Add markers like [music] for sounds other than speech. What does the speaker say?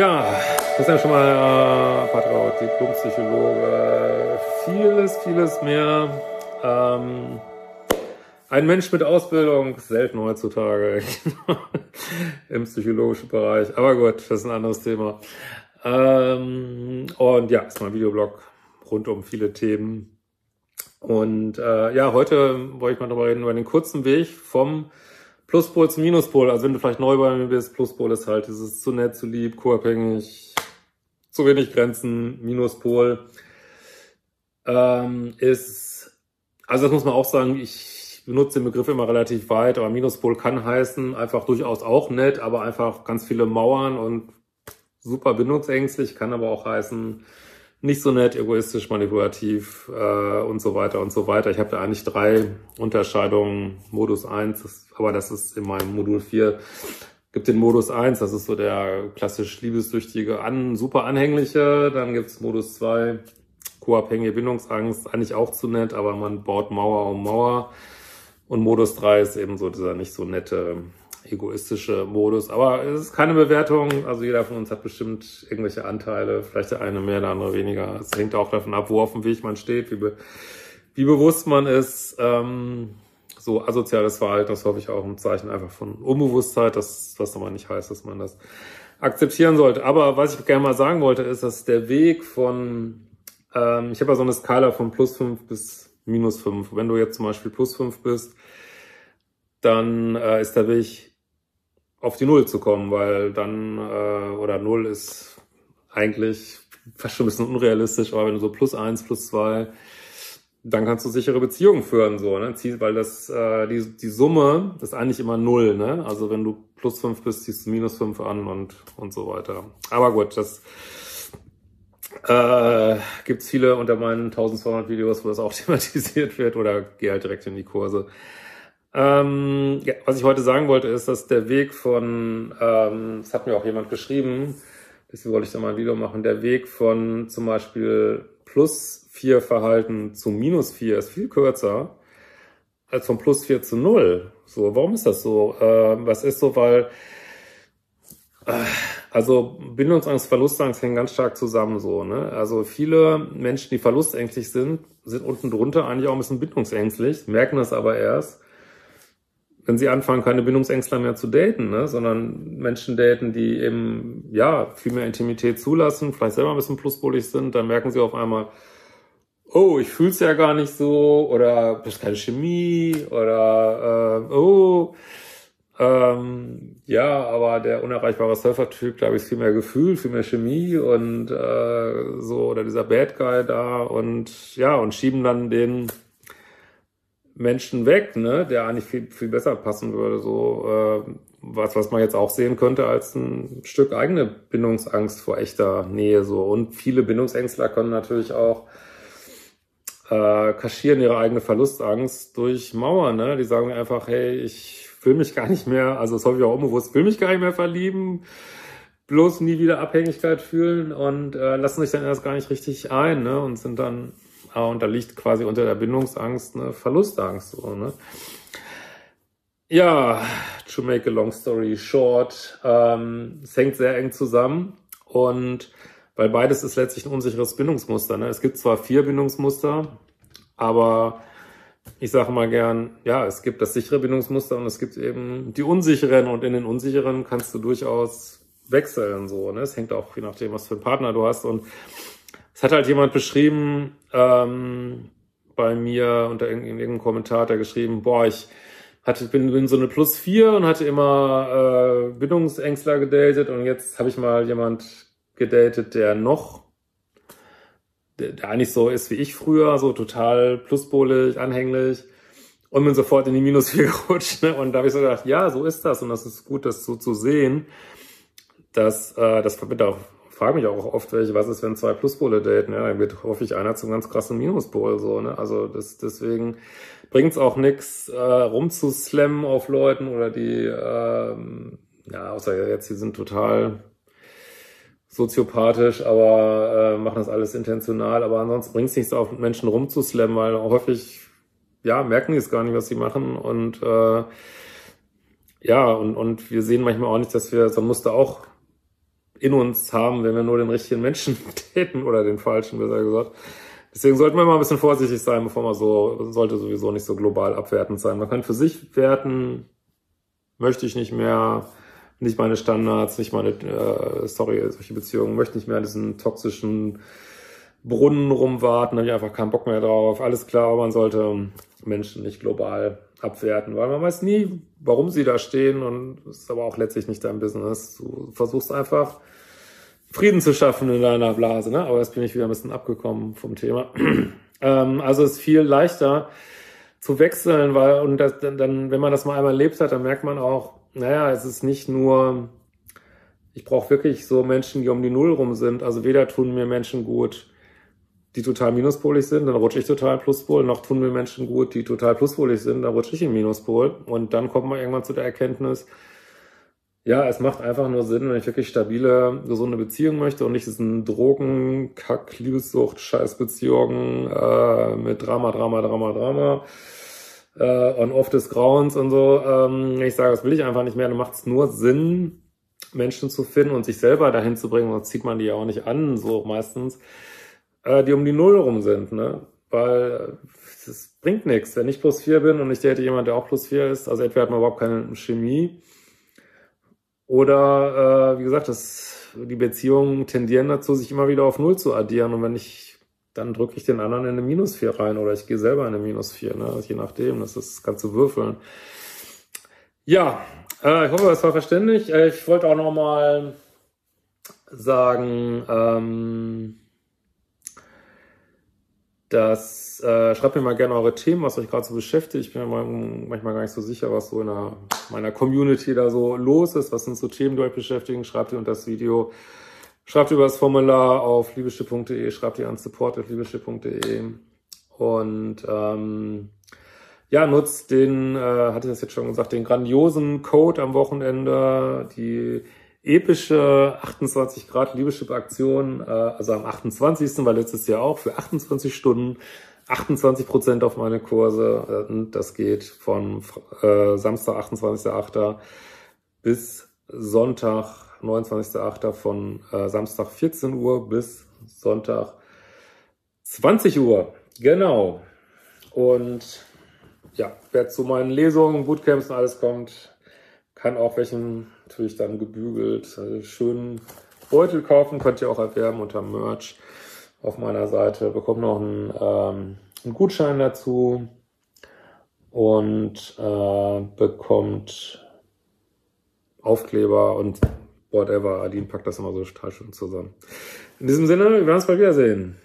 Ja, das ist ja schon mal äh, Patrick, Diplompsychologe, vieles, vieles mehr. Ähm, ein Mensch mit Ausbildung, selten heutzutage [laughs] im psychologischen Bereich. Aber gut, das ist ein anderes Thema. Ähm, und ja, ist mein Videoblog rund um viele Themen. Und äh, ja, heute wollte ich mal darüber reden, über den kurzen Weg vom Pluspol zum Minuspol. Also wenn du vielleicht neu bei mir bist, Pluspol ist halt, es ist zu nett, zu lieb, co-abhängig, zu wenig Grenzen, Minuspol ähm, ist, also das muss man auch sagen, ich benutze den Begriff immer relativ weit, aber Minuspol kann heißen, einfach durchaus auch nett, aber einfach ganz viele Mauern und super bindungsängstlich, kann aber auch heißen, nicht so nett, egoistisch, manipulativ äh, und so weiter und so weiter. Ich habe da eigentlich drei Unterscheidungen. Modus eins, das, aber das ist in meinem Modul vier gibt den Modus eins, das ist so der klassisch liebessüchtige, an, super anhängliche. Dann gibt's Modus zwei, co-abhängige Bindungsangst, eigentlich auch zu nett, aber man baut Mauer um Mauer. Und Modus drei ist eben so dieser nicht so nette, egoistische Modus. Aber es ist keine Bewertung. Also jeder von uns hat bestimmt irgendwelche Anteile. Vielleicht der eine mehr, der andere weniger. Es hängt auch davon ab, wo auf dem Weg man steht, wie, be wie bewusst man ist. Ähm, so asoziales Verhalten, das hoffe ich auch ein Zeichen einfach von Unbewusstheit, das, was aber nicht heißt, dass man das akzeptieren sollte. Aber was ich gerne mal sagen wollte, ist, dass der Weg von, ähm, ich habe ja so eine Skala von plus fünf bis minus fünf. Wenn du jetzt zum Beispiel plus fünf bist, dann äh, ist der Weg auf die Null zu kommen, weil dann, äh, oder Null ist eigentlich fast schon ein bisschen unrealistisch, aber wenn du so plus eins, plus zwei, dann kannst du sichere Beziehungen führen, so, ne? Weil das, äh, die, die Summe ist eigentlich immer Null, ne? Also wenn du plus fünf bist, ziehst du minus fünf an und, und so weiter. Aber gut, das äh, gibt viele unter meinen 1200 Videos, wo das [laughs] auch thematisiert wird oder geh halt direkt in die Kurse. Ähm, ja, was ich heute sagen wollte, ist, dass der Weg von, ähm, das hat mir auch jemand geschrieben, deswegen wollte ich da mal ein Video machen, der Weg von zum Beispiel plus vier Verhalten zu minus vier ist viel kürzer als von plus vier zu null. So, warum ist das so? Äh, was ist so, weil äh, also Bindungsangst, Verlustangst hängen ganz stark zusammen so. Ne? Also viele Menschen, die verlustängstlich sind, sind unten drunter eigentlich auch ein bisschen bindungsängstlich, merken das aber erst, wenn sie anfangen, keine Bindungsängstler mehr zu daten, ne? sondern Menschen daten, die eben ja viel mehr Intimität zulassen, vielleicht selber ein bisschen pluspolig sind, dann merken sie auf einmal, oh, ich fühl's ja gar nicht so, oder das ist keine Chemie, oder äh, oh, ähm, ja, aber der unerreichbare Surfer-Typ, da habe ich viel mehr Gefühl, viel mehr Chemie und äh, so, oder dieser Bad Guy da und ja, und schieben dann den Menschen weg, ne, der eigentlich viel, viel besser passen würde, so äh, was, was man jetzt auch sehen könnte als ein Stück eigene Bindungsangst vor echter Nähe so. Und viele Bindungsängstler können natürlich auch äh, kaschieren ihre eigene Verlustangst durch Mauern, ne? Die sagen einfach, hey, ich will mich gar nicht mehr, also das ich auch unbewusst, will mich gar nicht mehr verlieben, bloß nie wieder Abhängigkeit fühlen und äh, lassen sich dann erst gar nicht richtig ein, ne? Und sind dann Ah, und da liegt quasi unter der Bindungsangst eine Verlustangst. So, ne? Ja, to make a long story short, ähm, es hängt sehr eng zusammen und weil beides ist letztlich ein unsicheres Bindungsmuster. Ne? Es gibt zwar vier Bindungsmuster, aber ich sage mal gern, ja, es gibt das sichere Bindungsmuster und es gibt eben die unsicheren und in den unsicheren kannst du durchaus wechseln. So, ne? Es hängt auch je nachdem, was für einen Partner du hast und es hat halt jemand beschrieben, ähm, bei mir unter irgendeinem Kommentar hat er geschrieben, boah, ich hatte, bin, bin so eine Plus vier und hatte immer äh, Bindungsängstler gedatet und jetzt habe ich mal jemand gedatet, der noch, der, der eigentlich so ist wie ich früher, so total pluspolig, anhänglich und bin sofort in die Minus 4 [laughs] gerutscht. Ne? Und da habe ich so gedacht, ja, so ist das und das ist gut, das so zu sehen, dass äh, das verbindet auch frage mich auch oft, welche, was ist, wenn zwei Pluspole daten? Ja, dann wird häufig einer zum ganz krassen Minuspol, so, ne? Also, das, deswegen bringt's auch nix, äh, rumzuslammen auf Leuten oder die, ähm, ja, außer jetzt, die sind total soziopathisch, aber äh, machen das alles intentional. Aber ansonsten bringt's nichts auf Menschen rumzuslammen, weil häufig, ja, merken die es gar nicht, was sie machen und, äh, ja, und, und wir sehen manchmal auch nicht, dass wir, so musste auch in uns haben, wenn wir nur den richtigen Menschen [laughs] täten oder den falschen, besser gesagt. Deswegen sollten wir mal ein bisschen vorsichtig sein, bevor man so, sollte sowieso nicht so global abwertend sein. Man kann für sich werten, möchte ich nicht mehr, nicht meine Standards, nicht meine, äh, sorry, solche Beziehungen, möchte nicht mehr an diesen toxischen Brunnen rumwarten, habe ich einfach keinen Bock mehr drauf. Alles klar, aber man sollte Menschen nicht global abwerten, weil man weiß nie, warum sie da stehen und ist aber auch letztlich nicht dein Business. Du versuchst einfach Frieden zu schaffen in deiner Blase, ne? Aber jetzt bin ich wieder ein bisschen abgekommen vom Thema. [clears throat] ähm, also es ist viel leichter zu wechseln, weil und das, dann, wenn man das mal einmal erlebt hat, dann merkt man auch, naja, es ist nicht nur, ich brauche wirklich so Menschen, die um die Null rum sind. Also weder tun mir Menschen gut, die total minuspolig sind, dann rutsche ich total Pluspol, noch tun mir Menschen gut, die total pluspolig sind, dann rutsche ich in Minuspol. Und dann kommt man irgendwann zu der Erkenntnis, ja, es macht einfach nur Sinn, wenn ich wirklich stabile, gesunde Beziehungen möchte und nicht diesen Drogen, Kack, Liebessucht, Scheißbeziehungen äh, mit Drama, Drama, Drama, Drama äh, on off des Grauens und so. Ähm, ich sage, das will ich einfach nicht mehr. Dann macht es nur Sinn, Menschen zu finden und sich selber dahin zu bringen, sonst zieht man die ja auch nicht an, so meistens, äh, die um die Null rum sind, ne? Weil es bringt nichts. Wenn ich plus vier bin und ich date jemand, der auch plus vier ist, also entweder hat man überhaupt keine Chemie oder, äh, wie gesagt, das, die Beziehungen tendieren dazu, sich immer wieder auf Null zu addieren. Und wenn ich, dann drücke ich den anderen in eine Minus 4 rein oder ich gehe selber in eine Minus 4, ne? je nachdem. Das ist ganz zu würfeln. Ja, äh, ich hoffe, das war verständlich. Äh, ich wollte auch noch mal sagen, ähm, das äh, schreibt mir mal gerne eure Themen, was euch gerade so beschäftigt. Ich bin mir manchmal gar nicht so sicher, was so in der, meiner Community da so los ist. Was sind so Themen, die euch beschäftigen? Schreibt ihr unter das Video. Schreibt über das Formular auf liebeschiff.de, schreibt ihr an support.liebeschiff.de und ähm, ja, nutzt den, äh, hatte ich das jetzt schon gesagt, den grandiosen Code am Wochenende, die epische 28 Grad Liebeschip-Aktion, äh, also am 28. war letztes Jahr auch für 28 Stunden 28 Prozent auf meine Kurse. Äh, das geht von äh, Samstag 28.8. bis Sonntag 29.8. von äh, Samstag 14 Uhr bis Sonntag 20 Uhr. Genau. Und ja, wer zu meinen Lesungen, Bootcamps und alles kommt, kann auch welchen natürlich dann gebügelt, äh, schönen Beutel kaufen, könnt ihr auch erwerben unter Merch auf meiner Seite. Bekommt noch einen, ähm, einen Gutschein dazu und äh, bekommt Aufkleber und whatever. Adin packt das immer so total schön zusammen. In diesem Sinne, wir werden uns bald wiedersehen.